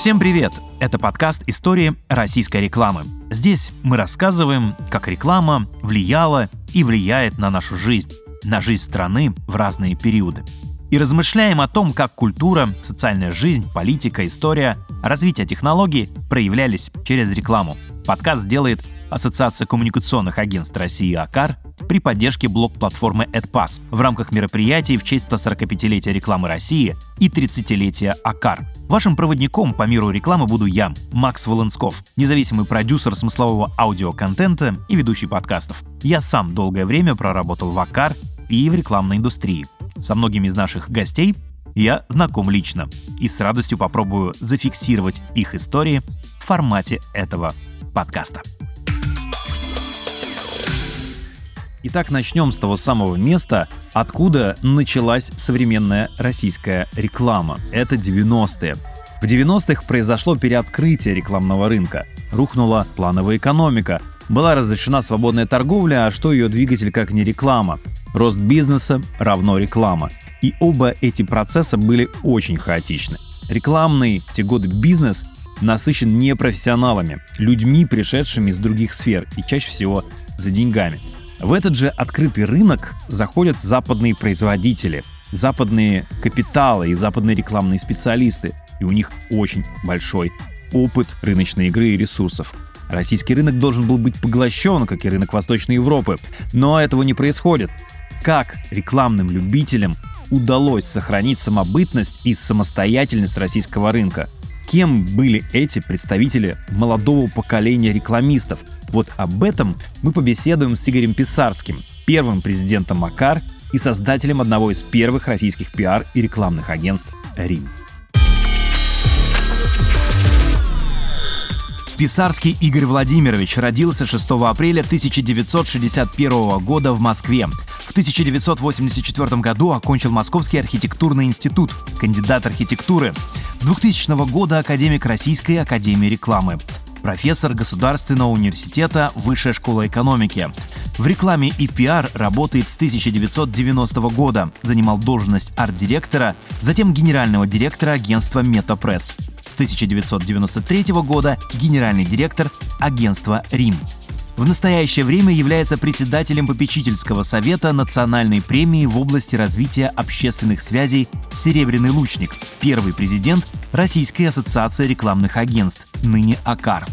Всем привет! Это подкаст «Истории российской рекламы». Здесь мы рассказываем, как реклама влияла и влияет на нашу жизнь, на жизнь страны в разные периоды. И размышляем о том, как культура, социальная жизнь, политика, история, развитие технологий проявлялись через рекламу. Подкаст делает Ассоциация коммуникационных агентств России АКАР при поддержке блок-платформы AdPass в рамках мероприятий в честь 145-летия рекламы России и 30-летия АКАР. Вашим проводником по миру рекламы буду я, Макс Волынсков, независимый продюсер смыслового аудиоконтента и ведущий подкастов. Я сам долгое время проработал в АКАР и в рекламной индустрии. Со многими из наших гостей я знаком лично и с радостью попробую зафиксировать их истории в формате этого подкаста. Итак, начнем с того самого места, откуда началась современная российская реклама. Это 90-е. В 90-х произошло переоткрытие рекламного рынка. Рухнула плановая экономика. Была разрешена свободная торговля, а что ее двигатель как не реклама? Рост бизнеса равно реклама. И оба эти процесса были очень хаотичны. Рекламный в те годы бизнес насыщен непрофессионалами, людьми, пришедшими из других сфер и чаще всего за деньгами. В этот же открытый рынок заходят западные производители, западные капиталы и западные рекламные специалисты. И у них очень большой опыт рыночной игры и ресурсов. Российский рынок должен был быть поглощен, как и рынок Восточной Европы. Но этого не происходит. Как рекламным любителям удалось сохранить самобытность и самостоятельность российского рынка? Кем были эти представители молодого поколения рекламистов, вот об этом мы побеседуем с Игорем Писарским, первым президентом Макар и создателем одного из первых российских пиар и рекламных агентств «Рим». Писарский Игорь Владимирович родился 6 апреля 1961 года в Москве. В 1984 году окончил Московский архитектурный институт, кандидат архитектуры. С 2000 года академик Российской академии рекламы профессор Государственного университета Высшая школа экономики. В рекламе и пиар работает с 1990 года, занимал должность арт-директора, затем генерального директора агентства «Метапресс». С 1993 года генеральный директор агентства «Рим». В настоящее время является председателем попечительского совета национальной премии в области развития общественных связей «Серебряный лучник», первый президент Российской ассоциации рекламных агентств, ныне АКАР.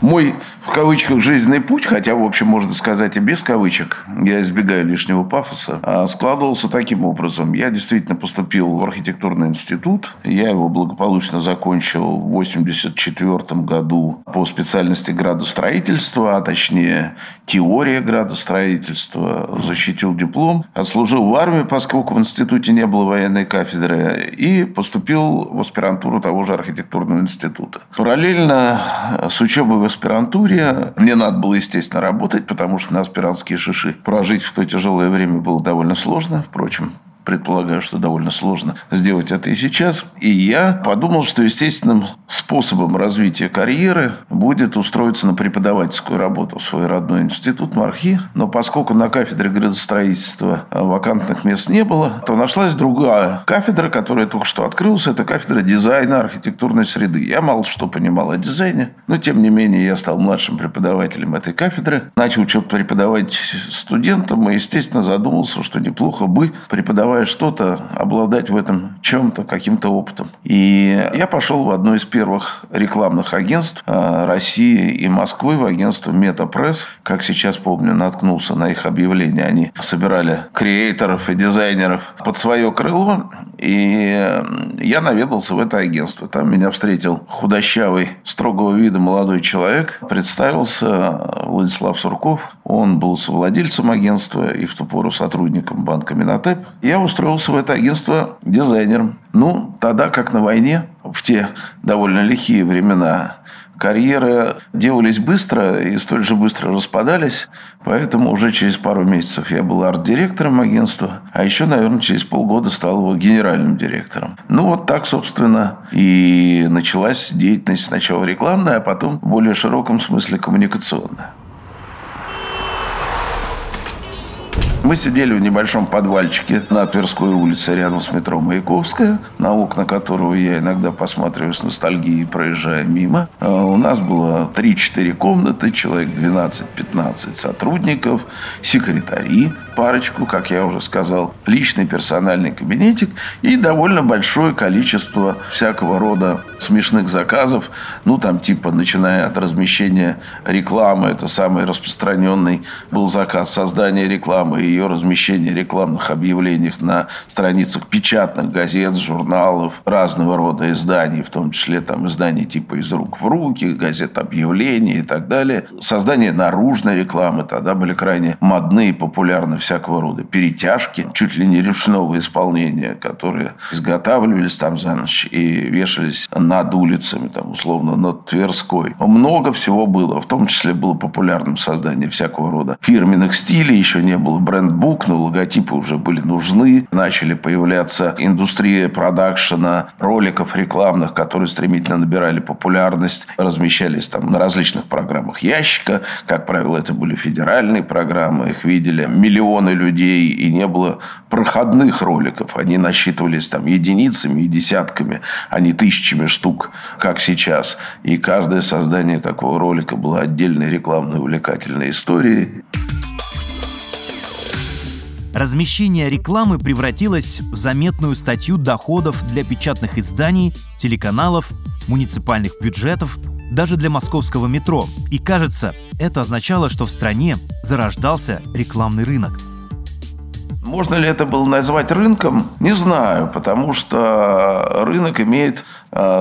Мой в кавычках жизненный путь, хотя, в общем, можно сказать и без кавычек, я избегаю лишнего пафоса, а складывался таким образом. Я действительно поступил в архитектурный институт. Я его благополучно закончил в 1984 году по специальности градостроительства, а точнее теория градостроительства. Защитил диплом, отслужил в армии, поскольку в институте не было военной кафедры, и поступил в аспирантуру того же архитектурного института. Параллельно с учебой в аспирантуре мне надо было, естественно, работать, потому что на аспирантские шиши прожить в то тяжелое время было довольно сложно. Впрочем, предполагаю, что довольно сложно сделать это и сейчас. И я подумал, что естественным способом развития карьеры будет устроиться на преподавательскую работу в свой родной институт Мархи. Но поскольку на кафедре градостроительства вакантных мест не было, то нашлась другая кафедра, которая только что открылась. Это кафедра дизайна архитектурной среды. Я мало что понимал о дизайне, но тем не менее я стал младшим преподавателем этой кафедры. Начал что-то преподавать студентам и, естественно, задумался, что неплохо бы преподавать желая что-то, обладать в этом чем-то, каким-то опытом. И я пошел в одно из первых рекламных агентств э, России и Москвы, в агентство Метапресс. Как сейчас помню, наткнулся на их объявление. Они собирали креаторов и дизайнеров под свое крыло. И я наведался в это агентство. Там меня встретил худощавый, строгого вида молодой человек. Представился Владислав Сурков. Он был совладельцем агентства и в ту пору сотрудником банка Минотеп. Я устроился в это агентство дизайнером. Ну, тогда, как на войне, в те довольно лихие времена, карьеры делались быстро и столь же быстро распадались. Поэтому уже через пару месяцев я был арт-директором агентства, а еще, наверное, через полгода стал его генеральным директором. Ну, вот так, собственно, и началась деятельность сначала рекламная, а потом в более широком смысле коммуникационная. Мы сидели в небольшом подвальчике на Тверской улице рядом с метро Маяковская, на окна которого я иногда посматриваю с ностальгией, проезжая мимо. А у нас было 3-4 комнаты, человек 12-15 сотрудников, секретари, парочку, как я уже сказал, личный персональный кабинетик и довольно большое количество всякого рода смешных заказов. Ну, там типа, начиная от размещения рекламы, это самый распространенный был заказ создания рекламы и ее размещения рекламных объявлениях на страницах печатных газет, журналов, разного рода изданий, в том числе там изданий типа «Из рук в руки», газет объявлений и так далее. Создание наружной рекламы тогда были крайне модны и популярны всякого рода перетяжки, чуть ли не ручного исполнения, которые изготавливались там за ночь и вешались над улицами, там, условно, над Тверской. Много всего было. В том числе было популярным создание всякого рода фирменных стилей. Еще не было брендбук, но логотипы уже были нужны. Начали появляться индустрия продакшена, роликов рекламных, которые стремительно набирали популярность, размещались там на различных программах ящика. Как правило, это были федеральные программы. Их видели миллионы людей, и не было проходных роликов. Они насчитывались там единицами и десятками, а не тысячами штук, как сейчас. И каждое создание такого ролика было отдельной рекламной увлекательной историей. Размещение рекламы превратилось в заметную статью доходов для печатных изданий, телеканалов, муниципальных бюджетов, даже для московского метро. И кажется, это означало, что в стране зарождался рекламный рынок. Можно ли это было назвать рынком? Не знаю, потому что рынок имеет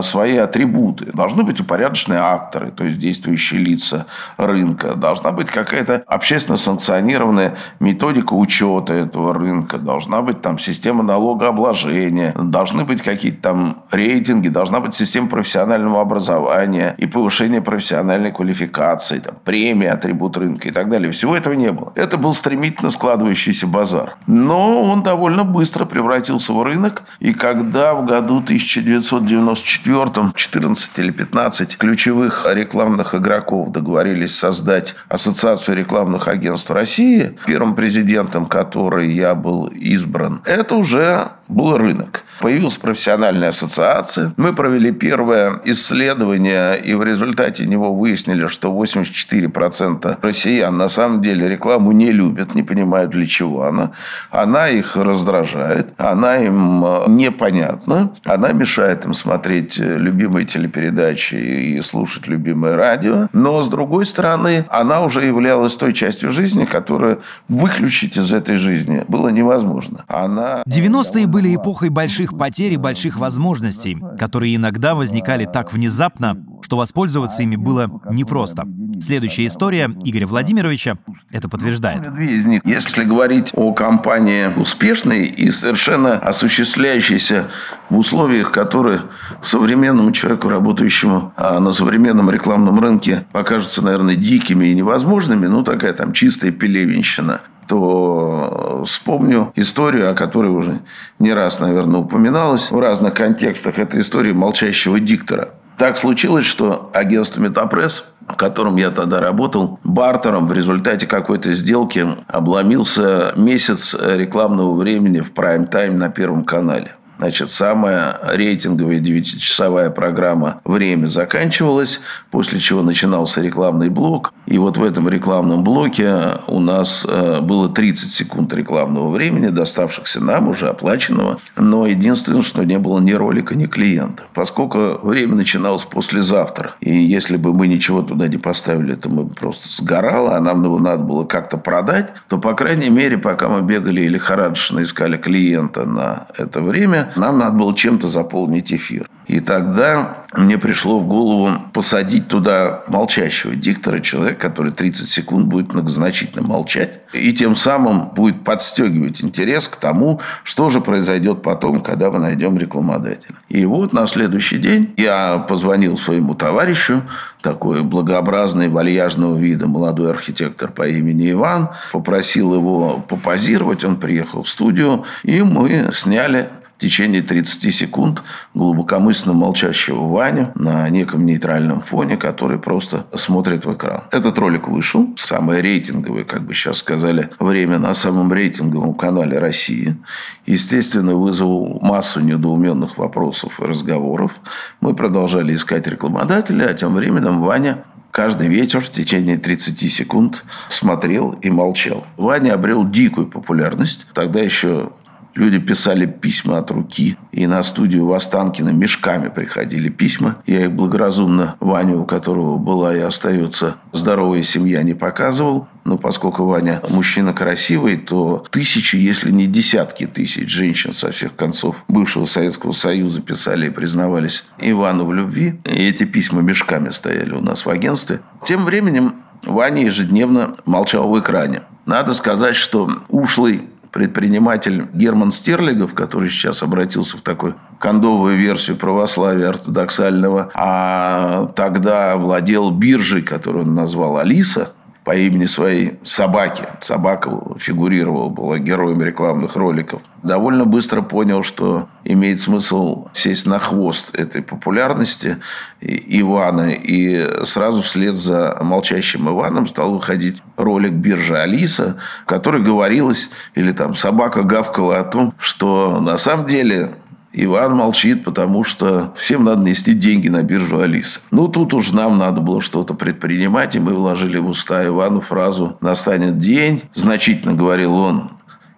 свои атрибуты. Должны быть упорядоченные акторы, то есть действующие лица рынка. Должна быть какая-то общественно санкционированная методика учета этого рынка. Должна быть там система налогообложения. Должны быть какие-то там рейтинги. Должна быть система профессионального образования и повышения профессиональной квалификации. Там, премии, атрибут рынка и так далее. Всего этого не было. Это был стремительно складывающийся базар. Но он довольно быстро превратился в рынок. И когда в году 1990 94-м 14 или 15 ключевых рекламных игроков договорились создать Ассоциацию рекламных агентств России, первым президентом которой я был избран. Это уже был рынок. Появилась профессиональная ассоциация. Мы провели первое исследование, и в результате него выяснили, что 84% россиян на самом деле рекламу не любят, не понимают, для чего она. Она их раздражает, она им э, непонятна, она мешает им смотреть любимые телепередачи и слушать любимое радио. Но, с другой стороны, она уже являлась той частью жизни, которую выключить из этой жизни было невозможно. Она... 90-е были эпохой больших потерь и больших возможностей, которые иногда возникали так внезапно, что воспользоваться ими было непросто. Следующая история Игоря Владимировича это подтверждает. Две из них. Если говорить о компании успешной и совершенно осуществляющейся в условиях, которые современному человеку, работающему а, на современном рекламном рынке, покажутся, наверное, дикими и невозможными, ну, такая там чистая пелевинщина то вспомню историю, о которой уже не раз, наверное, упоминалось в разных контекстах. Это история молчащего диктора. Так случилось, что агентство «Метапресс», в котором я тогда работал, бартером в результате какой-то сделки обломился месяц рекламного времени в прайм-тайм на Первом канале. Значит, самая рейтинговая девятичасовая программа «Время» заканчивалась, после чего начинался рекламный блок. И вот в этом рекламном блоке у нас э, было 30 секунд рекламного времени, доставшихся нам, уже оплаченного. Но единственное, что не было ни ролика, ни клиента. Поскольку время начиналось послезавтра. И если бы мы ничего туда не поставили, то мы просто сгорало, а нам его надо было как-то продать, то, по крайней мере, пока мы бегали и лихорадочно искали клиента на это время, нам надо было чем-то заполнить эфир. И тогда мне пришло в голову посадить туда молчащего диктора, человека, который 30 секунд будет многозначительно молчать, и тем самым будет подстегивать интерес к тому, что же произойдет потом, когда мы найдем рекламодателя. И вот на следующий день я позвонил своему товарищу, такой благообразный, вальяжного вида молодой архитектор по имени Иван, попросил его попозировать, он приехал в студию, и мы сняли в течение 30 секунд глубокомысленно молчащего Ваню на неком нейтральном фоне, который просто смотрит в экран. Этот ролик вышел, самое рейтинговое, как бы сейчас сказали, время на самом рейтинговом канале России. Естественно, вызвал массу недоуменных вопросов и разговоров. Мы продолжали искать рекламодателя, а тем временем Ваня каждый вечер в течение 30 секунд смотрел и молчал. Ваня обрел дикую популярность. Тогда еще Люди писали письма от руки. И на студию Востанкина мешками приходили письма. Я их благоразумно Ваню, у которого была и остается здоровая семья, не показывал. Но поскольку Ваня мужчина красивый, то тысячи, если не десятки тысяч женщин со всех концов бывшего Советского Союза писали и признавались Ивану в любви. И эти письма мешками стояли у нас в агентстве. Тем временем Ваня ежедневно молчал в экране. Надо сказать, что ушлый предприниматель Герман Стерлигов, который сейчас обратился в такую кондовую версию православия ортодоксального, а тогда владел биржей, которую он назвал Алиса, по имени своей собаки. Собака фигурировала, была героем рекламных роликов. Довольно быстро понял, что имеет смысл сесть на хвост этой популярности Ивана. И сразу вслед за молчащим Иваном стал выходить ролик биржи Алиса, в которой говорилось, или там собака гавкала о том, что на самом деле Иван молчит, потому что всем надо нести деньги на биржу Алисы. Ну, тут уж нам надо было что-то предпринимать, и мы вложили в уста Ивану фразу «настанет день», значительно говорил он,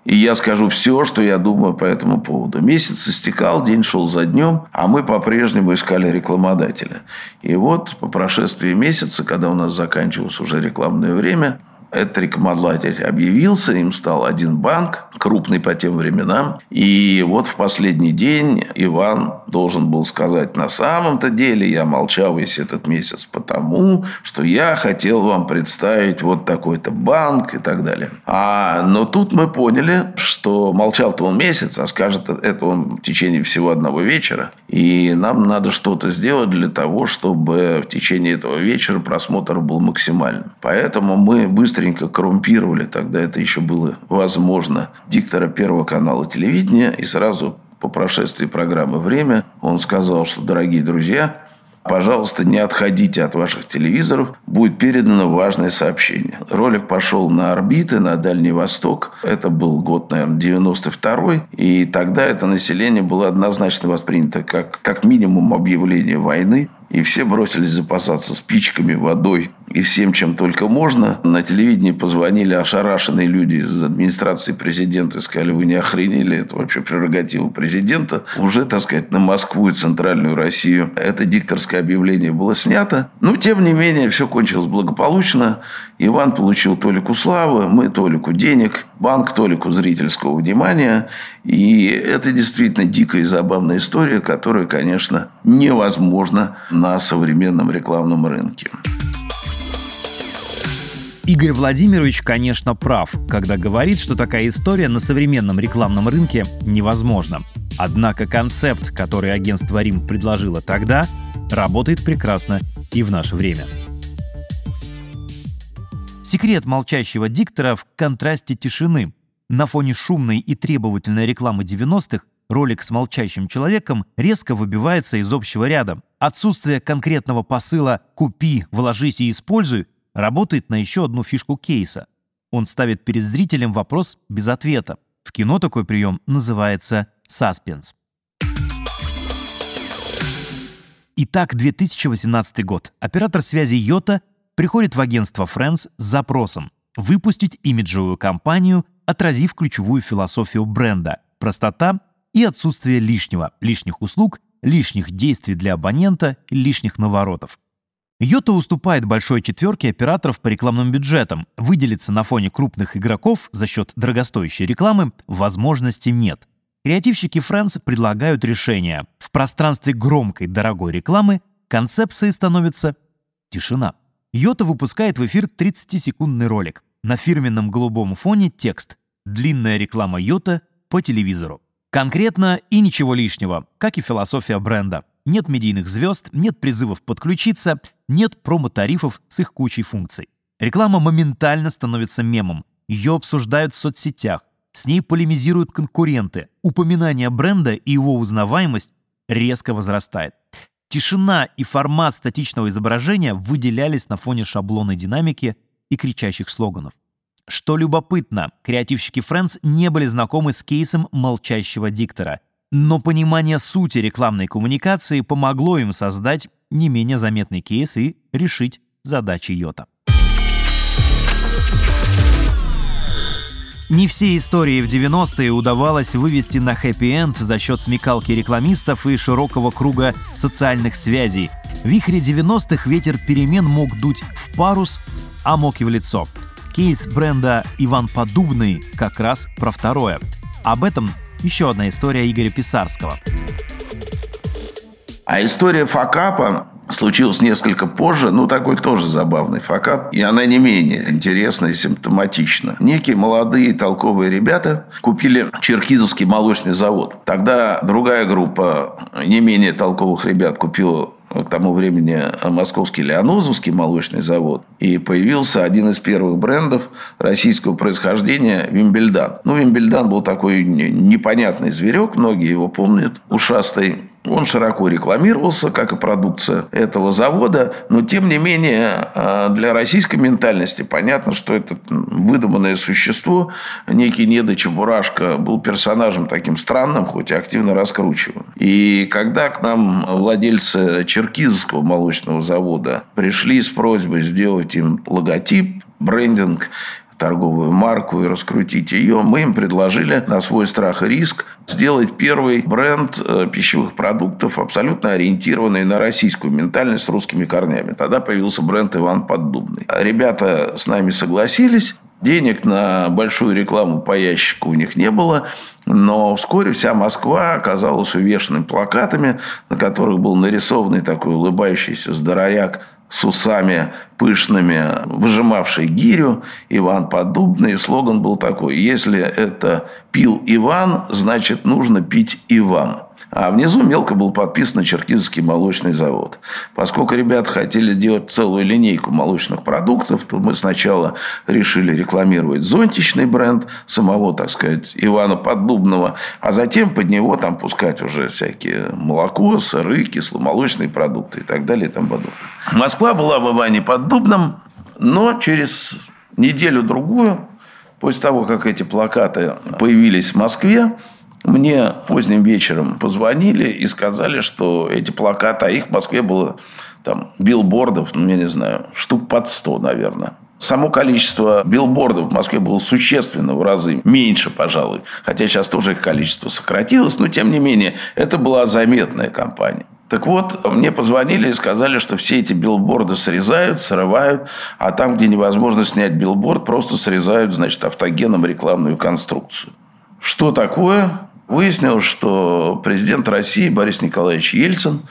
и я скажу все, что я думаю по этому поводу. Месяц истекал, день шел за днем, а мы по-прежнему искали рекламодателя. И вот по прошествии месяца, когда у нас заканчивалось уже рекламное время, этот рекламодатель объявился, им стал один банк, крупный по тем временам. И вот в последний день Иван должен был сказать, на самом-то деле я молчал весь этот месяц потому, что я хотел вам представить вот такой-то банк и так далее. А, но тут мы поняли, что молчал-то он месяц, а скажет это он в течение всего одного вечера. И нам надо что-то сделать для того, чтобы в течение этого вечера просмотр был максимальным. Поэтому мы быстро быстренько коррумпировали, тогда это еще было возможно, диктора Первого канала телевидения. И сразу по прошествии программы «Время» он сказал, что, дорогие друзья, пожалуйста, не отходите от ваших телевизоров, будет передано важное сообщение. Ролик пошел на орбиты, на Дальний Восток. Это был год, наверное, 92-й. И тогда это население было однозначно воспринято как, как минимум объявление войны. И все бросились запасаться спичками, водой и всем, чем только можно. На телевидении позвонили ошарашенные люди из администрации президента и сказали, вы не охренели, это вообще прерогатива президента. Уже, так сказать, на Москву и Центральную Россию это дикторское объявление было снято. Но, тем не менее, все кончилось благополучно. Иван получил толику славы, мы толику денег, банк толику зрительского внимания. И это действительно дикая и забавная история, которая, конечно, невозможно на современном рекламном рынке. Игорь Владимирович, конечно, прав, когда говорит, что такая история на современном рекламном рынке невозможна. Однако концепт, который агентство Рим предложило тогда, работает прекрасно и в наше время. Секрет молчащего диктора в контрасте тишины. На фоне шумной и требовательной рекламы 90-х ролик с молчащим человеком резко выбивается из общего ряда. Отсутствие конкретного посыла «купи, вложись и используй» работает на еще одну фишку кейса. Он ставит перед зрителем вопрос без ответа. В кино такой прием называется саспенс. Итак, 2018 год. Оператор связи Йота приходит в агентство Friends с запросом выпустить имиджевую кампанию, отразив ключевую философию бренда – простота и отсутствие лишнего, лишних услуг, лишних действий для абонента лишних наворотов. Йота уступает большой четверке операторов по рекламным бюджетам. Выделиться на фоне крупных игроков за счет дорогостоящей рекламы возможности нет. Креативщики Friends предлагают решение. В пространстве громкой дорогой рекламы концепцией становится тишина. Йота выпускает в эфир 30-секундный ролик. На фирменном голубом фоне текст «Длинная реклама Йота по телевизору». Конкретно и ничего лишнего, как и философия бренда. Нет медийных звезд, нет призывов подключиться, нет промо-тарифов с их кучей функций. Реклама моментально становится мемом. Ее обсуждают в соцсетях. С ней полемизируют конкуренты. Упоминание бренда и его узнаваемость резко возрастает. Тишина и формат статичного изображения выделялись на фоне шаблонной динамики и кричащих слоганов. Что любопытно, креативщики Friends не были знакомы с кейсом молчащего диктора, но понимание сути рекламной коммуникации помогло им создать не менее заметный кейс и решить задачи Йота. Не все истории в 90-е удавалось вывести на хэппи-энд за счет смекалки рекламистов и широкого круга социальных связей. Вихре 90-х ветер перемен мог дуть в парус, а мог и в лицо. Кейс бренда «Иван Подубный» как раз про второе. Об этом еще одна история Игоря Писарского. А история факапа случилось несколько позже, ну, такой тоже забавный факап, и она не менее интересная и симптоматична. Некие молодые толковые ребята купили Черкизовский молочный завод. Тогда другая группа не менее толковых ребят купила к тому времени московский Леонозовский молочный завод. И появился один из первых брендов российского происхождения – Вимбельдан. Ну, Вимбельдан был такой непонятный зверек, многие его помнят, ушастый. Он широко рекламировался, как и продукция этого завода, но тем не менее а, для российской ментальности понятно, что это выдуманное существо, некий Неда Чебурашка, был персонажем таким странным, хоть и активно раскручиваем. И когда к нам владельцы Черкизовского молочного завода пришли с просьбой сделать им логотип, брендинг, торговую марку и раскрутить ее, мы им предложили на свой страх и риск сделать первый бренд э, пищевых продуктов, абсолютно ориентированный на российскую ментальность с русскими корнями. Тогда появился бренд Иван Поддубный. Ребята с нами согласились. Денег на большую рекламу по ящику у них не было, но вскоре вся Москва оказалась увешанной плакатами, на которых был нарисованный такой улыбающийся здоровяк с усами пышными, выжимавший гирю, Иван Подубный. слоган был такой, если это пил Иван, значит нужно пить и вам. А внизу мелко был подписан Черкизовский молочный завод. Поскольку ребята хотели сделать целую линейку молочных продуктов, то мы сначала решили рекламировать зонтичный бренд самого, так сказать, Ивана Поддубного, а затем под него там пускать уже всякие молоко, сыры, кисломолочные продукты и так далее и тому подобное. Москва была в Иване Поддубном, но через неделю-другую, после того, как эти плакаты появились в Москве, мне поздним вечером позвонили и сказали, что эти плакаты, а их в Москве было там билбордов, ну, я не знаю, штук под 100, наверное. Само количество билбордов в Москве было существенно в разы меньше, пожалуй. Хотя сейчас тоже их количество сократилось, но тем не менее это была заметная кампания. Так вот, мне позвонили и сказали, что все эти билборды срезают, срывают, а там, где невозможно снять билборд, просто срезают, значит, автогеном рекламную конструкцию. Что такое? Выяснилось, что президент России Борис Николаевич Ельцин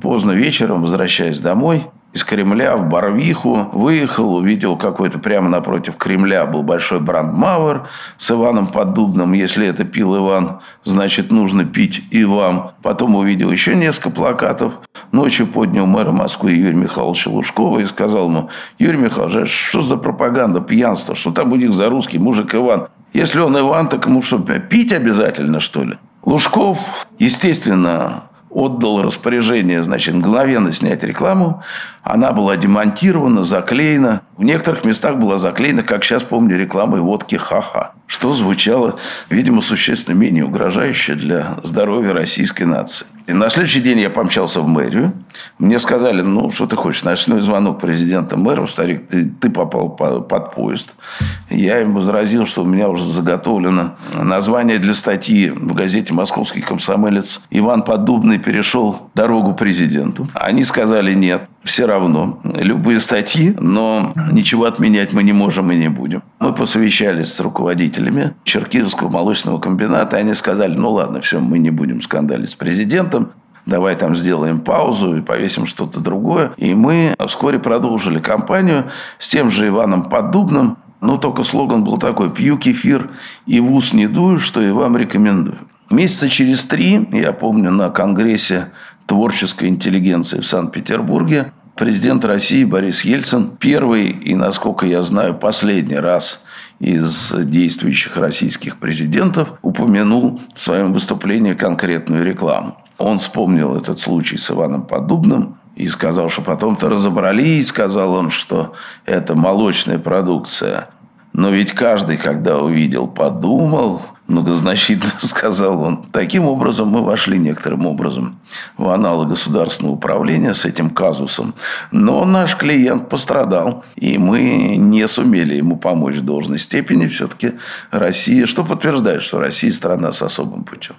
поздно вечером, возвращаясь домой, из Кремля в Барвиху выехал, увидел какой-то прямо напротив Кремля был большой брандмауэр с Иваном Поддубным. Если это пил Иван, значит, нужно пить и вам. Потом увидел еще несколько плакатов. Ночью поднял мэра Москвы Юрия Михайловича Лужкова и сказал ему, Юрий Михайлович, что за пропаганда, пьянство, что там у них за русский мужик Иван? Если он Иван, так ему что, пить обязательно, что ли? Лужков, естественно, отдал распоряжение, значит, мгновенно снять рекламу. Она была демонтирована, заклеена. В некоторых местах была заклеена, как сейчас помню, рекламой водки «Ха-ха», что звучало, видимо, существенно менее угрожающе для здоровья российской нации. И на следующий день я помчался в мэрию. Мне сказали, ну, что ты хочешь, ночной звонок президента мэру, старик, ты, ты попал под поезд. Я им возразил, что у меня уже заготовлено название для статьи в газете «Московский комсомолец». Иван Подубный перешел дорогу президенту. Они сказали нет все равно. Любые статьи, но ничего отменять мы не можем и не будем. Мы посовещались с руководителями Черкизовского молочного комбината, и они сказали, ну ладно, все, мы не будем скандалить с президентом, давай там сделаем паузу и повесим что-то другое. И мы вскоре продолжили кампанию с тем же Иваном Поддубным, но только слоган был такой «Пью кефир и в ус не дую, что и вам рекомендую». Месяца через три, я помню, на конгрессе творческой интеллигенции в Санкт-Петербурге президент России Борис Ельцин первый и, насколько я знаю, последний раз из действующих российских президентов упомянул в своем выступлении конкретную рекламу. Он вспомнил этот случай с Иваном Подубным и сказал, что потом-то разобрались, сказал он, что это молочная продукция. Но ведь каждый, когда увидел, подумал, многозначительно сказал он. Таким образом, мы вошли некоторым образом в аналы государственного управления с этим казусом. Но наш клиент пострадал, и мы не сумели ему помочь в должной степени. Все-таки Россия, что подтверждает, что Россия страна с особым путем.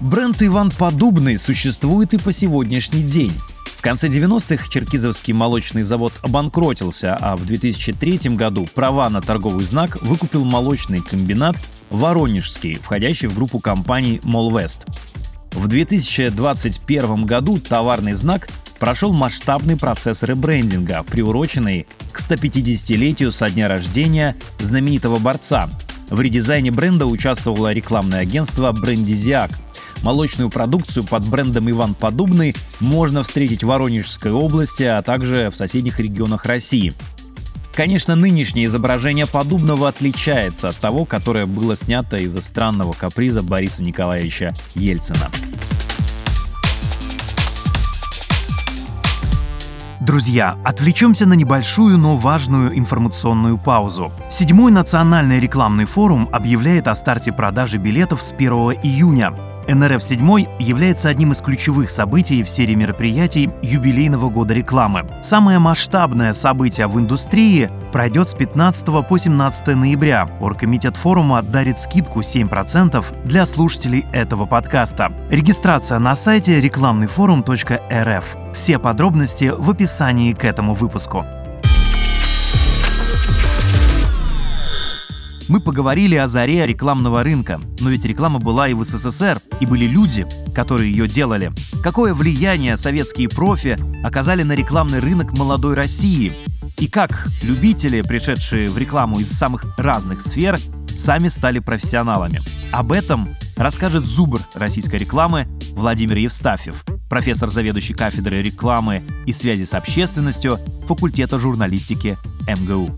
Бренд Иван Подубный существует и по сегодняшний день. В конце 90-х Черкизовский молочный завод обанкротился, а в 2003 году права на торговый знак выкупил молочный комбинат «Воронежский», входящий в группу компаний «Молвест». В 2021 году товарный знак прошел масштабный процесс ребрендинга, приуроченный к 150-летию со дня рождения знаменитого борца. В редизайне бренда участвовало рекламное агентство «Брендизиак», Молочную продукцию под брендом «Иван Подобный» можно встретить в Воронежской области, а также в соседних регионах России. Конечно, нынешнее изображение подобного отличается от того, которое было снято из-за странного каприза Бориса Николаевича Ельцина. Друзья, отвлечемся на небольшую, но важную информационную паузу. Седьмой национальный рекламный форум объявляет о старте продажи билетов с 1 июня. НРФ-7 является одним из ключевых событий в серии мероприятий юбилейного года рекламы. Самое масштабное событие в индустрии пройдет с 15 по 17 ноября. Оргкомитет форума дарит скидку 7% для слушателей этого подкаста. Регистрация на сайте рекламныйфорум.рф. Все подробности в описании к этому выпуску. Мы поговорили о заре рекламного рынка, но ведь реклама была и в СССР, и были люди, которые ее делали. Какое влияние советские профи оказали на рекламный рынок молодой России? И как любители, пришедшие в рекламу из самых разных сфер, сами стали профессионалами? Об этом расскажет зубр российской рекламы Владимир Евстафьев, профессор заведующий кафедрой рекламы и связи с общественностью факультета журналистики МГУ.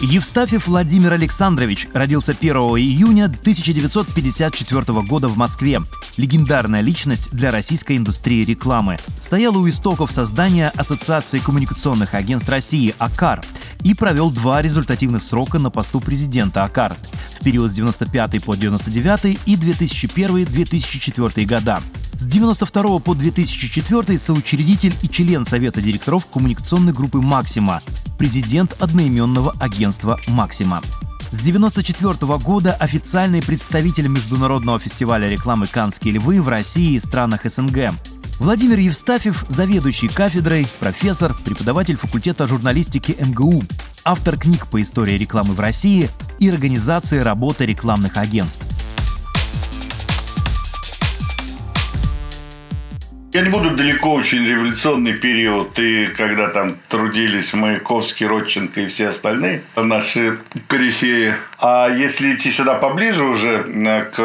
Евстафьев Владимир Александрович родился 1 июня 1954 года в Москве. Легендарная личность для российской индустрии рекламы. Стоял у истоков создания Ассоциации коммуникационных агентств России «АКАР» и провел два результативных срока на посту президента АКАР в период с 95 по 99 и 2001-2004 года. С 92 по 2004 соучредитель и член Совета директоров коммуникационной группы «Максима», президент одноименного агентства «Максима». С 1994 года официальный представитель Международного фестиваля рекламы «Канские львы» в России и странах СНГ. Владимир Евстафьев – заведующий кафедрой, профессор, преподаватель факультета журналистики МГУ, автор книг по истории рекламы в России и организации работы рекламных агентств. Я не буду далеко очень революционный период, и когда там трудились Маяковский, Родченко и все остальные наши корифеи. А если идти сюда поближе уже, к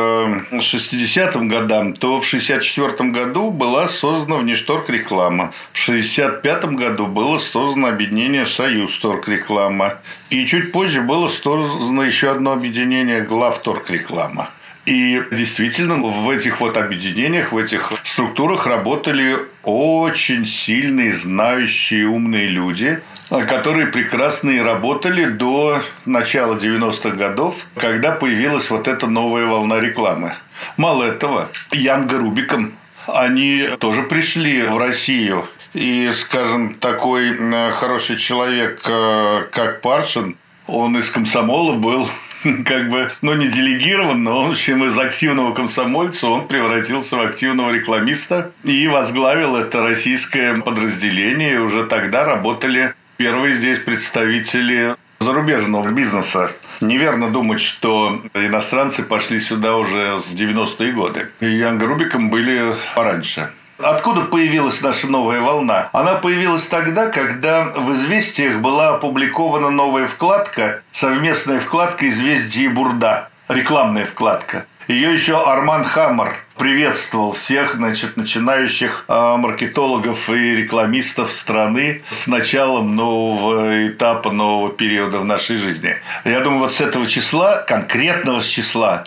60-м годам, то в 64 году была создана внешторг реклама. В 65 году было создано объединение Союз торг реклама. И чуть позже было создано еще одно объединение Главторг реклама. И действительно, в этих вот объединениях, в этих структурах работали очень сильные, знающие, умные люди, которые прекрасно работали до начала 90-х годов, когда появилась вот эта новая волна рекламы. Мало этого, Янга Рубиком, они тоже пришли в Россию. И, скажем, такой э, хороший человек, э, как Паршин, он из комсомола был как бы, ну, не делегирован, но, в общем, из активного комсомольца он превратился в активного рекламиста и возглавил это российское подразделение. И уже тогда работали первые здесь представители зарубежного бизнеса. Неверно думать, что иностранцы пошли сюда уже с 90-е годы. И Янг Рубиком были пораньше. Откуда появилась наша новая волна? Она появилась тогда, когда в «Известиях» была опубликована новая вкладка, совместная вкладка «Известия и Бурда», рекламная вкладка. Ее еще Арман Хаммер приветствовал всех значит, начинающих э, маркетологов и рекламистов страны с началом нового этапа, нового периода в нашей жизни. Я думаю, вот с этого числа, конкретного числа,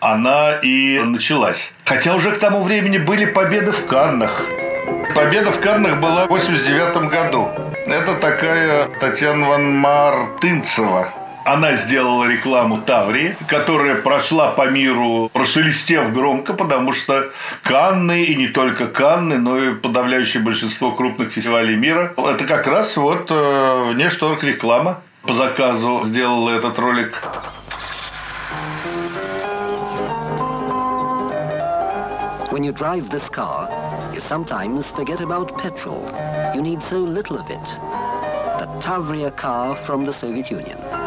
она и началась. Хотя уже к тому времени были победы в Каннах. Победа в Каннах была в 89 году. Это такая Татьяна Ван Мартынцева, она сделала рекламу Таврии, которая прошла по миру, прошелестев громко, потому что Канны, и не только Канны, но и подавляющее большинство крупных фестивалей мира, это как раз вот э, внешторг реклама по заказу сделала этот ролик. When you drive this car, you sometimes forget about petrol. You need so little of it. The Tavria car from the Soviet Union.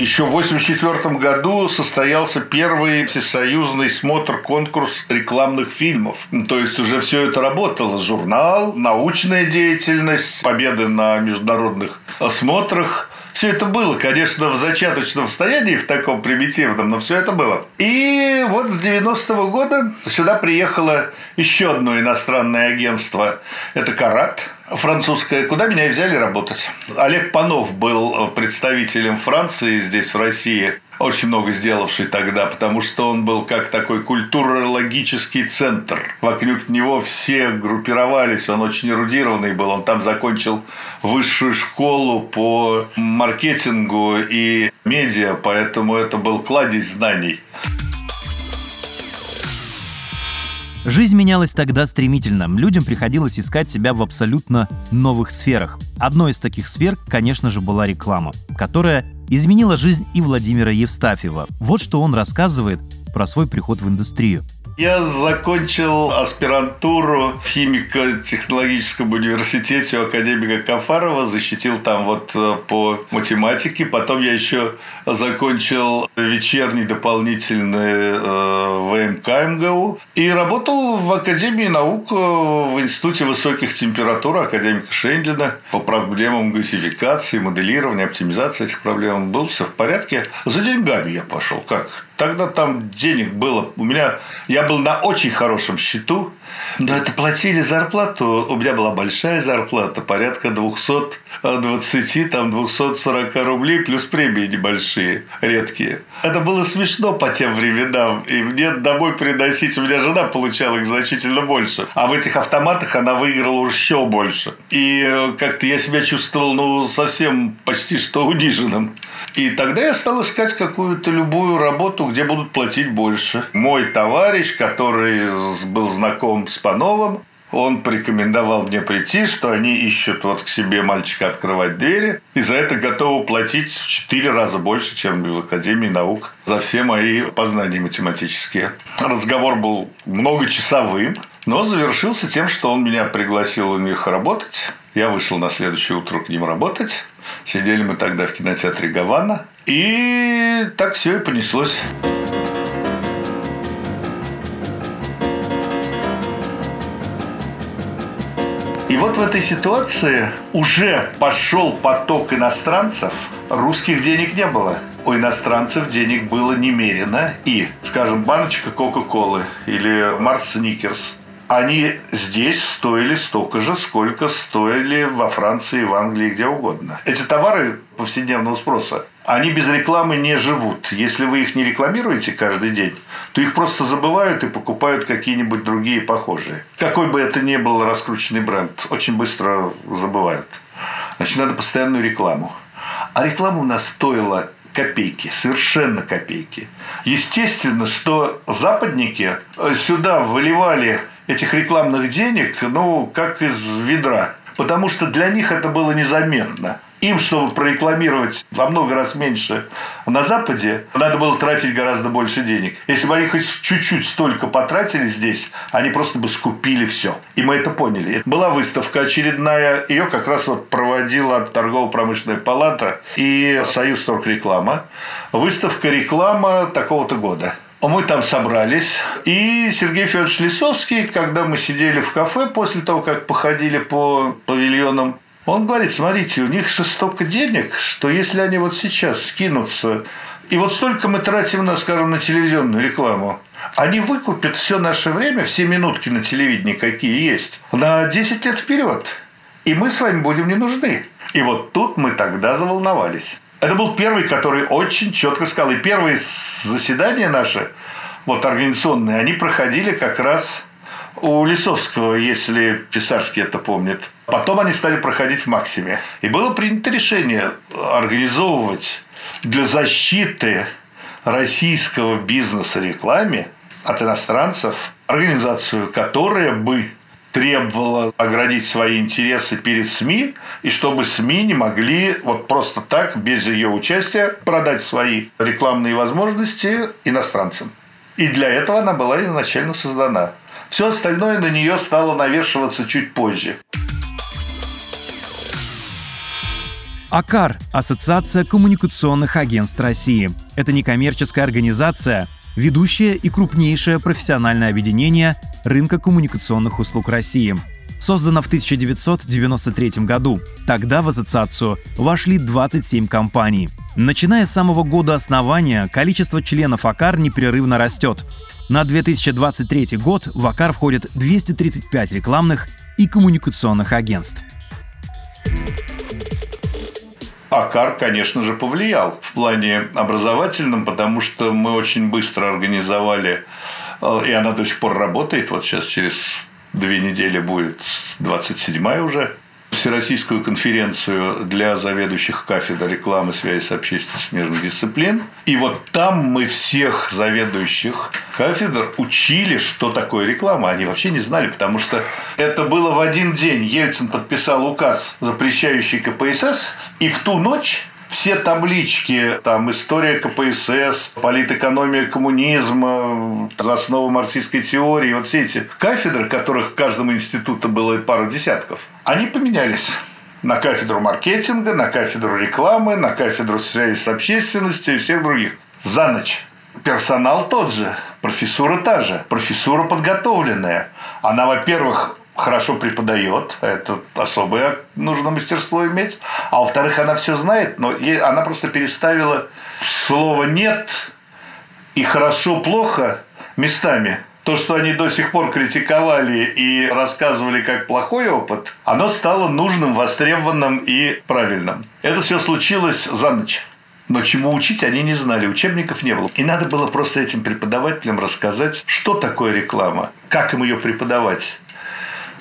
Еще в 1984 году состоялся первый всесоюзный смотр-конкурс рекламных фильмов. То есть уже все это работало. Журнал, научная деятельность, победы на международных смотрах. Все это было, конечно, в зачаточном состоянии, в таком примитивном, но все это было. И вот с 90-го года сюда приехало еще одно иностранное агентство. Это «Карат», французская, куда меня и взяли работать. Олег Панов был представителем Франции здесь, в России очень много сделавший тогда, потому что он был как такой культурологический центр. Вокруг него все группировались, он очень эрудированный был, он там закончил высшую школу по маркетингу и медиа, поэтому это был кладезь знаний. Жизнь менялась тогда стремительно. Людям приходилось искать себя в абсолютно новых сферах. Одной из таких сфер, конечно же, была реклама, которая изменила жизнь и Владимира Евстафьева. Вот что он рассказывает про свой приход в индустрию. Я закончил аспирантуру в химико-технологическом университете у академика Кафарова, защитил там вот э, по математике. Потом я еще закончил вечерний дополнительный э, ВМК МГУ и работал в Академии наук э, в Институте высоких температур академика Шендлина по проблемам газификации, моделирования, оптимизации этих проблем. Был все в порядке. За деньгами я пошел. Как? Тогда там денег было. У меня я был на очень хорошем счету, но это платили зарплату. У меня была большая зарплата, порядка 220, там 240 рублей, плюс премии небольшие, редкие. Это было смешно по тем временам. И мне домой приносить, у меня жена получала их значительно больше. А в этих автоматах она выиграла еще больше. И э, как-то я себя чувствовал, ну, совсем почти что униженным. И тогда я стал искать какую-то любую работу, где будут платить больше. Мой товарищ, который был знаком с Пановым, он порекомендовал мне прийти, что они ищут вот к себе мальчика открывать двери, и за это готовы платить в четыре раза больше, чем в Академии наук за все мои познания математические. Разговор был многочасовым, но завершился тем, что он меня пригласил у них работать. Я вышел на следующее утро к ним работать. Сидели мы тогда в кинотеатре «Гавана». И так все и понеслось. И вот в этой ситуации уже пошел поток иностранцев, русских денег не было. У иностранцев денег было немерено. И, скажем, баночка Кока-Колы или Марс Сникерс они здесь стоили столько же, сколько стоили во Франции, в Англии, где угодно. Эти товары повседневного спроса, они без рекламы не живут. Если вы их не рекламируете каждый день, то их просто забывают и покупают какие-нибудь другие похожие. Какой бы это ни был раскрученный бренд, очень быстро забывают. Значит, надо постоянную рекламу. А реклама у нас стоила копейки, совершенно копейки. Естественно, что западники сюда выливали этих рекламных денег, ну, как из ведра. Потому что для них это было незаметно. Им, чтобы прорекламировать во много раз меньше на Западе, надо было тратить гораздо больше денег. Если бы они хоть чуть-чуть столько потратили здесь, они просто бы скупили все. И мы это поняли. Была выставка очередная, ее как раз вот проводила торгово-промышленная палата и Союз торгреклама. Выставка реклама такого-то года. Мы там собрались, и Сергей Федорович Лисовский, когда мы сидели в кафе после того, как походили по павильонам, он говорит, смотрите, у них же столько денег, что если они вот сейчас скинутся И вот столько мы тратим, на, скажем, на телевизионную рекламу. Они выкупят все наше время, все минутки на телевидении, какие есть, на 10 лет вперед. И мы с вами будем не нужны. И вот тут мы тогда заволновались. Это был первый, который очень четко сказал. И первые заседания наши, вот организационные, они проходили как раз у Лисовского, если Писарский это помнит. Потом они стали проходить в Максиме. И было принято решение организовывать для защиты российского бизнеса рекламе от иностранцев организацию, которая бы требовала оградить свои интересы перед СМИ, и чтобы СМИ не могли вот просто так, без ее участия, продать свои рекламные возможности иностранцам. И для этого она была изначально создана. Все остальное на нее стало навешиваться чуть позже. АКАР – Ассоциация коммуникационных агентств России. Это некоммерческая организация, ведущее и крупнейшее профессиональное объединение рынка коммуникационных услуг России. Создана в 1993 году. Тогда в ассоциацию вошли 27 компаний. Начиная с самого года основания, количество членов АКАР непрерывно растет. На 2023 год в АКАР входит 235 рекламных и коммуникационных агентств. Акар, конечно же, повлиял в плане образовательном, потому что мы очень быстро организовали, э, и она до сих пор работает, вот сейчас через две недели будет 27 уже, Всероссийскую конференцию для заведующих кафедр рекламы, связи с общественностью международных дисциплин. И вот там мы всех заведующих кафедр учили, что такое реклама. Они вообще не знали, потому что это было в один день. Ельцин подписал указ, запрещающий КПСС, и в ту ночь все таблички, там, история КПСС, политэкономия коммунизма, основа марксистской теории, вот все эти кафедры, которых каждому институту было пару десятков, они поменялись на кафедру маркетинга, на кафедру рекламы, на кафедру связи с общественностью и всех других. За ночь. Персонал тот же, профессура та же, профессура подготовленная. Она, во-первых, хорошо преподает, это особое нужно мастерство иметь. А во-вторых, она все знает, но она просто переставила слово «нет» и «хорошо-плохо» местами. То, что они до сих пор критиковали и рассказывали как плохой опыт, оно стало нужным, востребованным и правильным. Это все случилось за ночь. Но чему учить они не знали, учебников не было. И надо было просто этим преподавателям рассказать, что такое реклама, как им ее преподавать.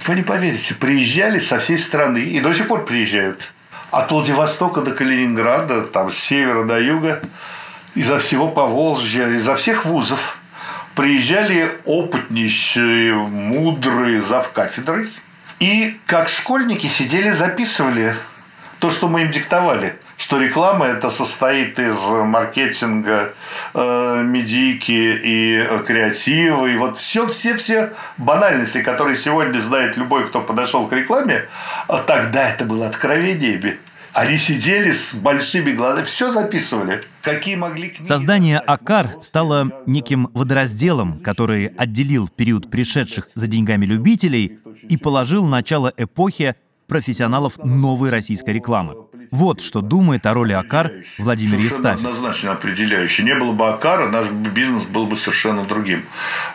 Вы не поверите, приезжали со всей страны и до сих пор приезжают. От Владивостока до Калининграда, там с севера до юга, изо всего Поволжья, изо всех вузов приезжали опытнейшие, мудрые завкафедрой. И как школьники сидели, записывали то, что мы им диктовали – что реклама это состоит из маркетинга, э, медийки и креатива, и вот все, все, все банальности, которые сегодня знает любой, кто подошел к рекламе, а тогда это было откровение. Они сидели с большими глазами, все записывали. Какие могли книги... Создание АКАР стало неким водоразделом, который отделил период пришедших за деньгами любителей и положил начало эпохи профессионалов новой российской рекламы. Вот что думает о роли Акар Владимир совершенно Естафьев. однозначно определяющий. Не было бы Акара, наш бизнес был бы совершенно другим.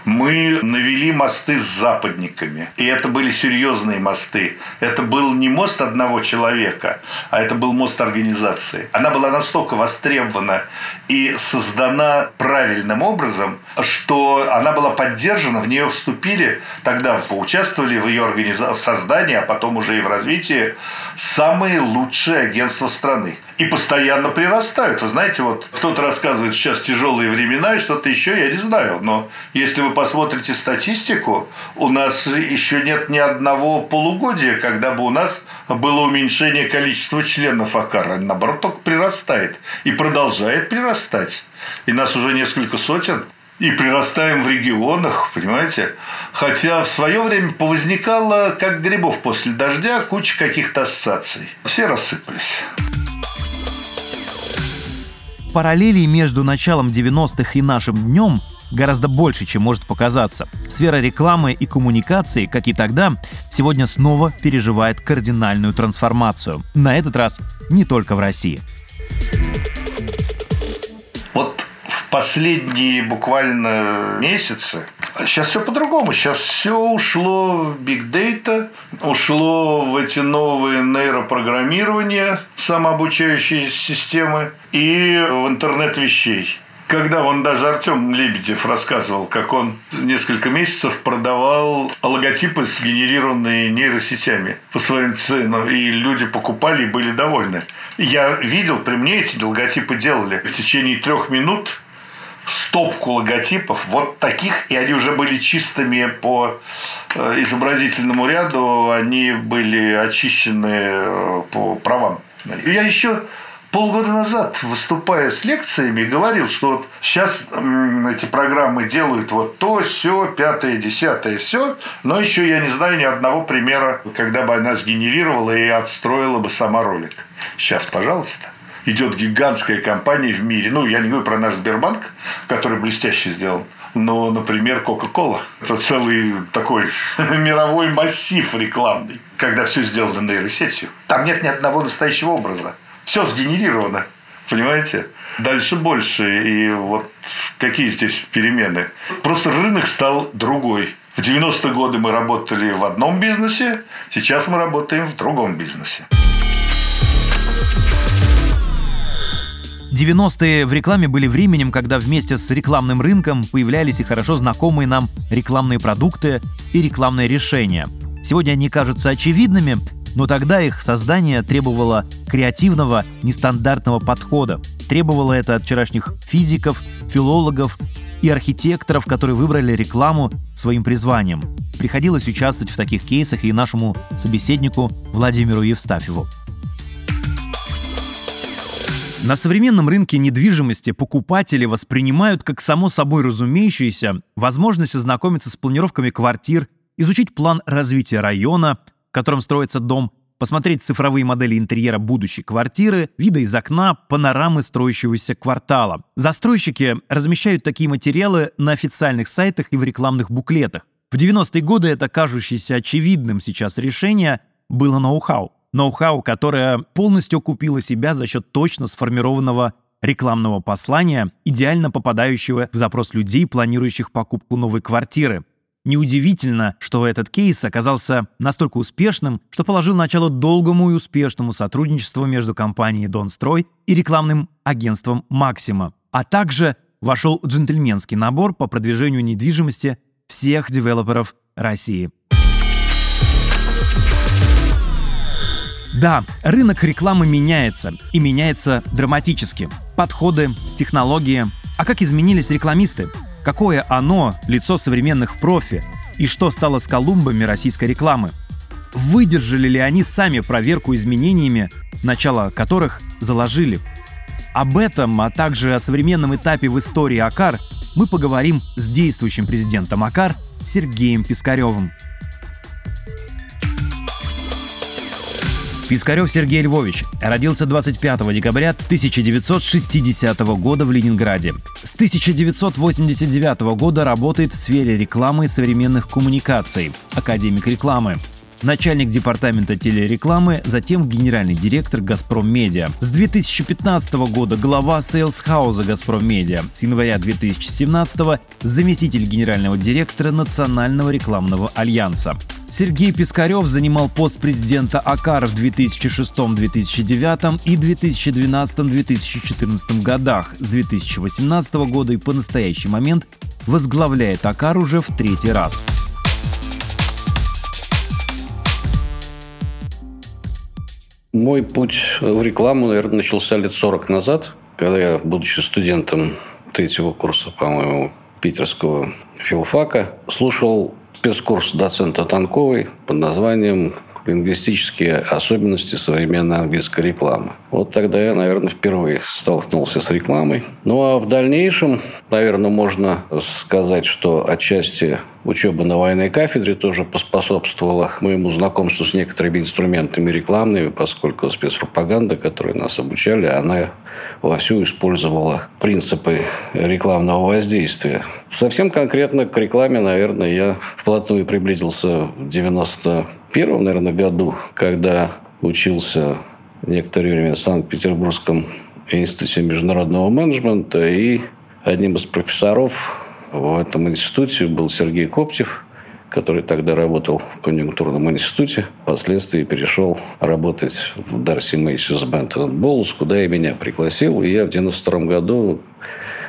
Мы навели мосты с западниками. И это были серьезные мосты. Это был не мост одного человека, а это был мост организации. Она была настолько востребована и создана правильным образом, что она была поддержана, в нее вступили, тогда поучаствовали в ее организации, создании, а потом уже и в развитии самые лучшие агенты агентства страны. И постоянно прирастают. Вы знаете, вот кто-то рассказывает, сейчас тяжелые времена и что-то еще, я не знаю. Но если вы посмотрите статистику, у нас еще нет ни одного полугодия, когда бы у нас было уменьшение количества членов АКАР. Наоборот, только прирастает. И продолжает прирастать. И нас уже несколько сотен и прирастаем в регионах, понимаете? Хотя в свое время повозникало, как грибов после дождя, куча каких-то ассоциаций. Все рассыпались. Параллелей между началом 90-х и нашим днем гораздо больше, чем может показаться. Сфера рекламы и коммуникации, как и тогда, сегодня снова переживает кардинальную трансформацию. На этот раз не только в России. Последние буквально месяцы. Сейчас все по-другому. Сейчас все ушло в биг дейта, ушло в эти новые нейропрограммирования, самообучающие системы и в интернет вещей когда он даже Артем Лебедев рассказывал, как он несколько месяцев продавал логотипы, сгенерированные нейросетями по своим ценам, и люди покупали и были довольны. Я видел, при мне эти логотипы делали в течение трех минут стопку логотипов, вот таких, и они уже были чистыми по э, изобразительному ряду, они были очищены э, по правам. Я еще полгода назад, выступая с лекциями, говорил, что вот сейчас эти программы делают вот то, все, пятое, десятое, все, но еще я не знаю ни одного примера, когда бы она сгенерировала и отстроила бы сама ролик. Сейчас, пожалуйста идет гигантская компания в мире. Ну, я не говорю про наш Сбербанк, который блестяще сделан. Но, например, Coca-Cola. Это целый такой мировой массив рекламный, когда все сделано нейросетью. Там нет ни одного настоящего образа. Все сгенерировано. Понимаете? Дальше больше. И вот какие здесь перемены? Просто рынок стал другой. В 90-е годы мы работали в одном бизнесе, сейчас мы работаем в другом бизнесе. 90-е в рекламе были временем, когда вместе с рекламным рынком появлялись и хорошо знакомые нам рекламные продукты и рекламные решения. Сегодня они кажутся очевидными, но тогда их создание требовало креативного, нестандартного подхода. Требовало это от вчерашних физиков, филологов и архитекторов, которые выбрали рекламу своим призванием. Приходилось участвовать в таких кейсах и нашему собеседнику Владимиру Евстафьеву. На современном рынке недвижимости покупатели воспринимают как само собой разумеющееся возможность ознакомиться с планировками квартир, изучить план развития района, в котором строится дом, посмотреть цифровые модели интерьера будущей квартиры, виды из окна, панорамы строящегося квартала. Застройщики размещают такие материалы на официальных сайтах и в рекламных буклетах. В 90-е годы это кажущееся очевидным сейчас решение было ноу-хау. Ноу-хау, которое полностью купило себя за счет точно сформированного рекламного послания, идеально попадающего в запрос людей, планирующих покупку новой квартиры. Неудивительно, что этот кейс оказался настолько успешным, что положил начало долгому и успешному сотрудничеству между компанией «Донстрой» и рекламным агентством «Максима», а также вошел джентльменский набор по продвижению недвижимости всех девелоперов России. Да, рынок рекламы меняется, и меняется драматически. Подходы, технологии. А как изменились рекламисты? Какое оно, лицо современных профи? И что стало с колумбами российской рекламы? Выдержали ли они сами проверку изменениями, начало которых заложили? Об этом, а также о современном этапе в истории АКАР мы поговорим с действующим президентом АКАР Сергеем Пискаревым – Пискарев Сергей Львович родился 25 декабря 1960 года в Ленинграде. С 1989 года работает в сфере рекламы и современных коммуникаций, академик рекламы начальник департамента телерекламы, затем генеральный директор «Газпром Медиа». С 2015 года глава сейлс-хауза «Газпром Медиа». С января 2017 заместитель генерального директора Национального рекламного альянса. Сергей Пискарев занимал пост президента АКАР в 2006-2009 и 2012-2014 годах. С 2018 года и по настоящий момент возглавляет АКАР уже в третий раз. Мой путь в рекламу, наверное, начался лет 40 назад, когда я, будучи студентом третьего курса, по-моему, питерского филфака, слушал спецкурс доцента Танковой под названием лингвистические особенности современной английской рекламы. Вот тогда я, наверное, впервые столкнулся с рекламой. Ну а в дальнейшем, наверное, можно сказать, что отчасти учеба на военной кафедре тоже поспособствовала моему знакомству с некоторыми инструментами рекламными, поскольку спецпропаганда, которой нас обучали, она вовсю использовала принципы рекламного воздействия. Совсем конкретно к рекламе, наверное, я вплотную приблизился в 91 наверное, году, когда учился некоторое время в Санкт-Петербургском институте международного менеджмента и Одним из профессоров в этом институте был Сергей Коптев, который тогда работал в конъюнктурном институте, впоследствии перешел работать в Дарси Мейсис Бентон Боллс, куда и меня пригласил, и я в 92 году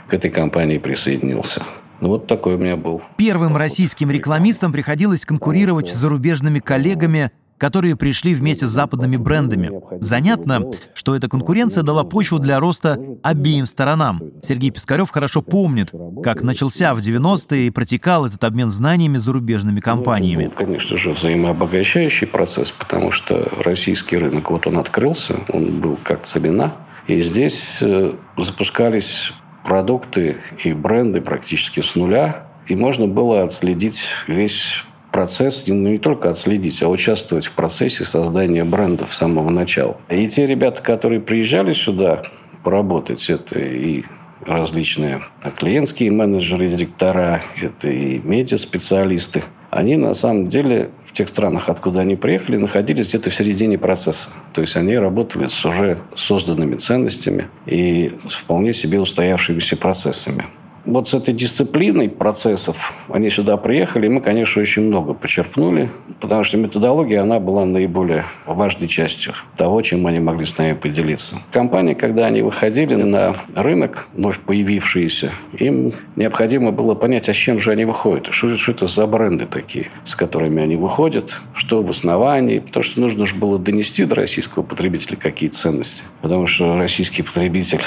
к этой компании присоединился. Ну, вот такой у меня был. Первым российским рекламистам приходилось конкурировать с зарубежными коллегами которые пришли вместе с западными брендами. Занятно, что эта конкуренция дала почву для роста обеим сторонам. Сергей Пискарев хорошо помнит, как начался в 90-е и протекал этот обмен знаниями с зарубежными компаниями. Ну, конечно же, взаимообогащающий процесс, потому что российский рынок, вот он открылся, он был как целина, и здесь э, запускались продукты и бренды практически с нуля, и можно было отследить весь процесс, ну, не только отследить, а участвовать в процессе создания бренда с самого начала. И те ребята, которые приезжали сюда поработать, это и различные клиентские менеджеры, директора, это и медиа-специалисты, они на самом деле в тех странах, откуда они приехали, находились где-то в середине процесса. То есть они работали с уже созданными ценностями и с вполне себе устоявшимися процессами вот с этой дисциплиной процессов они сюда приехали, и мы, конечно, очень много почерпнули, потому что методология, она была наиболее важной частью того, чем они могли с нами поделиться. Компании, когда они выходили на рынок, вновь появившиеся, им необходимо было понять, а с чем же они выходят, что, что это за бренды такие, с которыми они выходят, что в основании, потому что нужно же было донести до российского потребителя какие ценности, потому что российский потребитель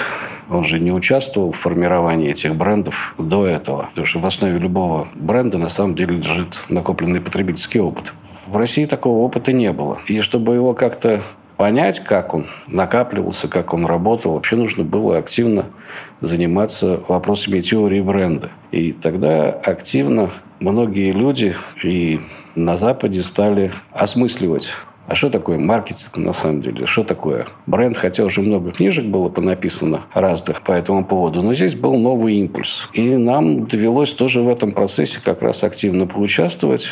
он же не участвовал в формировании этих брендов до этого. Потому что в основе любого бренда на самом деле лежит накопленный потребительский опыт. В России такого опыта не было. И чтобы его как-то понять, как он накапливался, как он работал, вообще нужно было активно заниматься вопросами теории бренда. И тогда активно многие люди и на Западе стали осмысливать а что такое маркетинг на самом деле? Что такое бренд? Хотя уже много книжек было понаписано разных по этому поводу, но здесь был новый импульс. И нам довелось тоже в этом процессе как раз активно поучаствовать.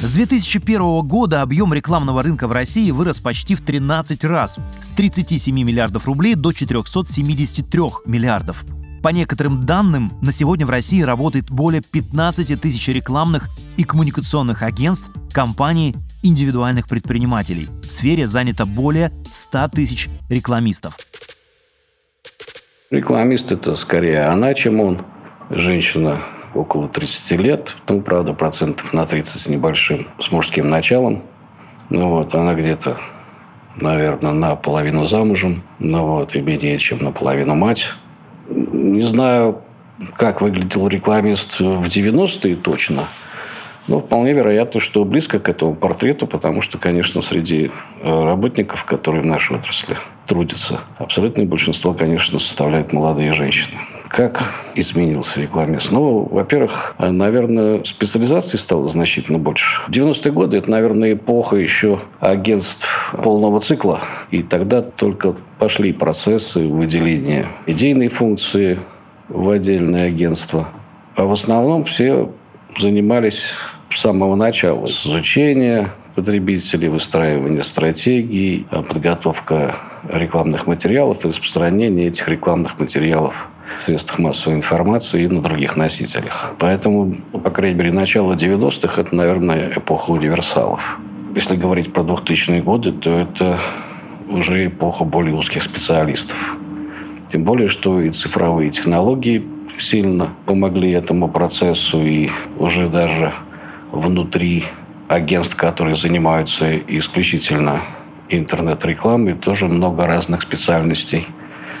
С 2001 года объем рекламного рынка в России вырос почти в 13 раз. С 37 миллиардов рублей до 473 миллиардов. По некоторым данным, на сегодня в России работает более 15 тысяч рекламных и коммуникационных агентств, компаний, индивидуальных предпринимателей. В сфере занято более 100 тысяч рекламистов. Рекламист – это скорее она, чем он. Женщина около 30 лет, ну, правда, процентов на 30 с небольшим, с мужским началом. Ну вот, она где-то, наверное, наполовину замужем, ну вот, и менее чем наполовину мать. Не знаю, как выглядел рекламист в 90-е точно – ну, вполне вероятно, что близко к этому портрету, потому что, конечно, среди э, работников, которые в нашей отрасли трудятся, абсолютное большинство, конечно, составляют молодые женщины. Как изменился рекламист? Ну, во-первых, наверное, специализации стало значительно больше. В 90-е годы это, наверное, эпоха еще агентств полного цикла. И тогда только пошли процессы выделения идейной функции в отдельное агентство. А в основном все занимались с самого начала. Изучения потребителей, выстраивания стратегий, подготовка рекламных материалов и распространение этих рекламных материалов в средствах массовой информации и на других носителях. Поэтому, по крайней мере, начало 90-х – это, наверное, эпоха универсалов. Если говорить про 2000-е годы, то это уже эпоха более узких специалистов. Тем более, что и цифровые технологии сильно помогли этому процессу, и уже даже внутри агентств, которые занимаются исключительно интернет-рекламой, тоже много разных специальностей.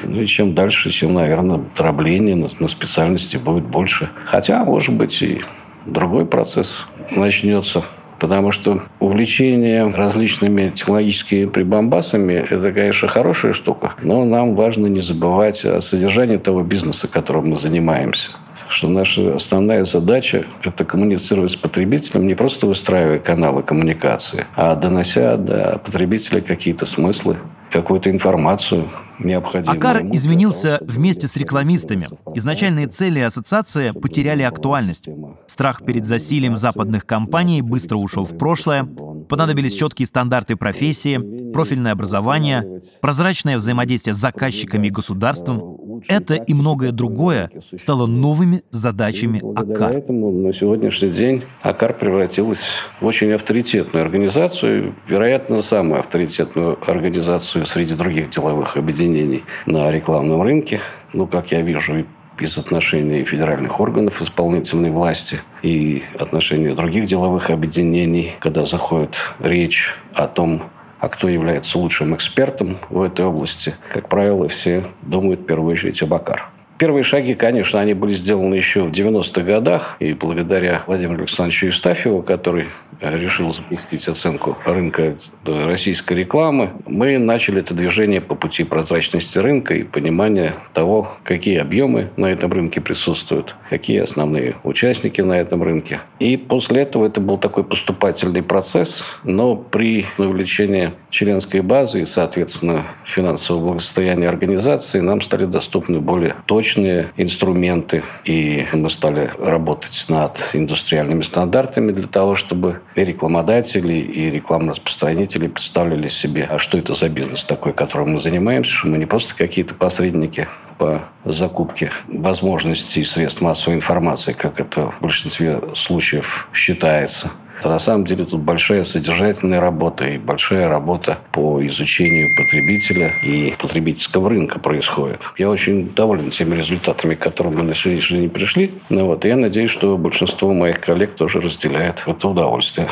Ну и чем дальше, тем, наверное, дробление на, на специальности будет больше. Хотя, может быть, и другой процесс начнется. Потому что увлечение различными технологическими прибамбасами – это, конечно, хорошая штука. Но нам важно не забывать о содержании того бизнеса, которым мы занимаемся что наша основная задача – это коммуницировать с потребителем, не просто выстраивая каналы коммуникации, а донося до потребителя какие-то смыслы, какую-то информацию необходимую. Акар изменился вместе с рекламистами. Изначальные цели ассоциации потеряли актуальность. Страх перед засилием западных компаний быстро ушел в прошлое. Понадобились четкие стандарты профессии, профильное образование, прозрачное взаимодействие с заказчиками и государством. Это и многое другое стало новыми задачами АКАР. этому на сегодняшний день АКАР превратилась в очень авторитетную организацию, вероятно, самую авторитетную организацию среди других деловых объединений на рекламном рынке. Ну, как я вижу, из отношений федеральных органов исполнительной власти и отношений других деловых объединений, когда заходит речь о том, а кто является лучшим экспертом в этой области, как правило, все думают в первую очередь об АКАР. Первые шаги, конечно, они были сделаны еще в 90-х годах, и благодаря Владимиру Александровичу Евстафьеву, который э, решил запустить оценку рынка российской рекламы, мы начали это движение по пути прозрачности рынка и понимания того, какие объемы на этом рынке присутствуют, какие основные участники на этом рынке. И после этого это был такой поступательный процесс, но при увеличении членской базы и, соответственно, финансового благосостояния организации нам стали доступны более точные точные инструменты, и мы стали работать над индустриальными стандартами для того, чтобы и рекламодатели, и рекламораспространители представляли себе, а что это за бизнес такой, которым мы занимаемся, что мы не просто какие-то посредники по закупке возможностей средств массовой информации, как это в большинстве случаев считается, на самом деле тут большая содержательная работа и большая работа по изучению потребителя и потребительского рынка происходит. Я очень доволен теми результатами, к которым мы на сегодняшний день пришли. Ну вот, я надеюсь, что большинство моих коллег тоже разделяет это удовольствие.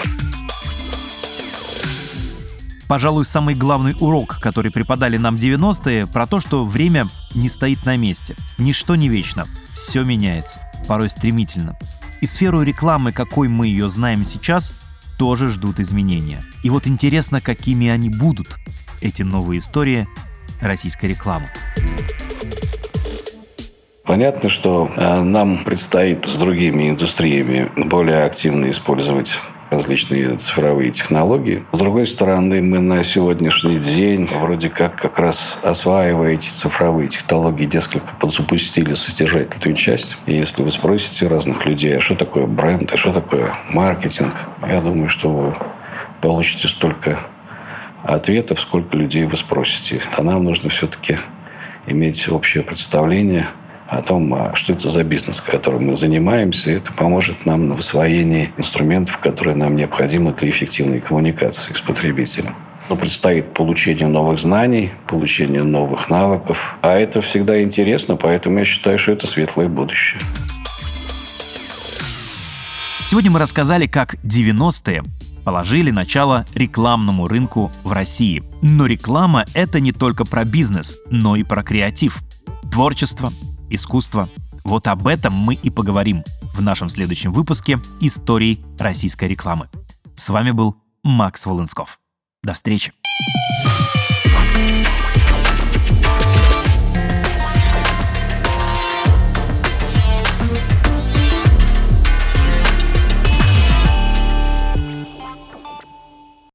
Пожалуй, самый главный урок, который преподали нам 90-е, про то, что время не стоит на месте. Ничто не вечно. Все меняется. Порой стремительно. И сферу рекламы, какой мы ее знаем сейчас, тоже ждут изменения. И вот интересно, какими они будут, эти новые истории российской рекламы. Понятно, что э, нам предстоит с другими индустриями более активно использовать различные цифровые технологии. С другой стороны, мы на сегодняшний день вроде как как раз осваивая эти цифровые технологии, несколько подзапустили содержательную часть. И если вы спросите разных людей, а что такое бренд, а что такое маркетинг, я думаю, что вы получите столько ответов, сколько людей вы спросите. А нам нужно все-таки иметь общее представление – о том, а что это за бизнес, которым мы занимаемся. Это поможет нам в освоении инструментов, которые нам необходимы для эффективной коммуникации с потребителем. Но предстоит получение новых знаний, получение новых навыков. А это всегда интересно, поэтому я считаю, что это светлое будущее. Сегодня мы рассказали, как 90-е положили начало рекламному рынку в России. Но реклама — это не только про бизнес, но и про креатив, творчество, искусства. Вот об этом мы и поговорим в нашем следующем выпуске «Истории российской рекламы». С вами был Макс Волынсков. До встречи.